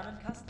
Spermenkasten?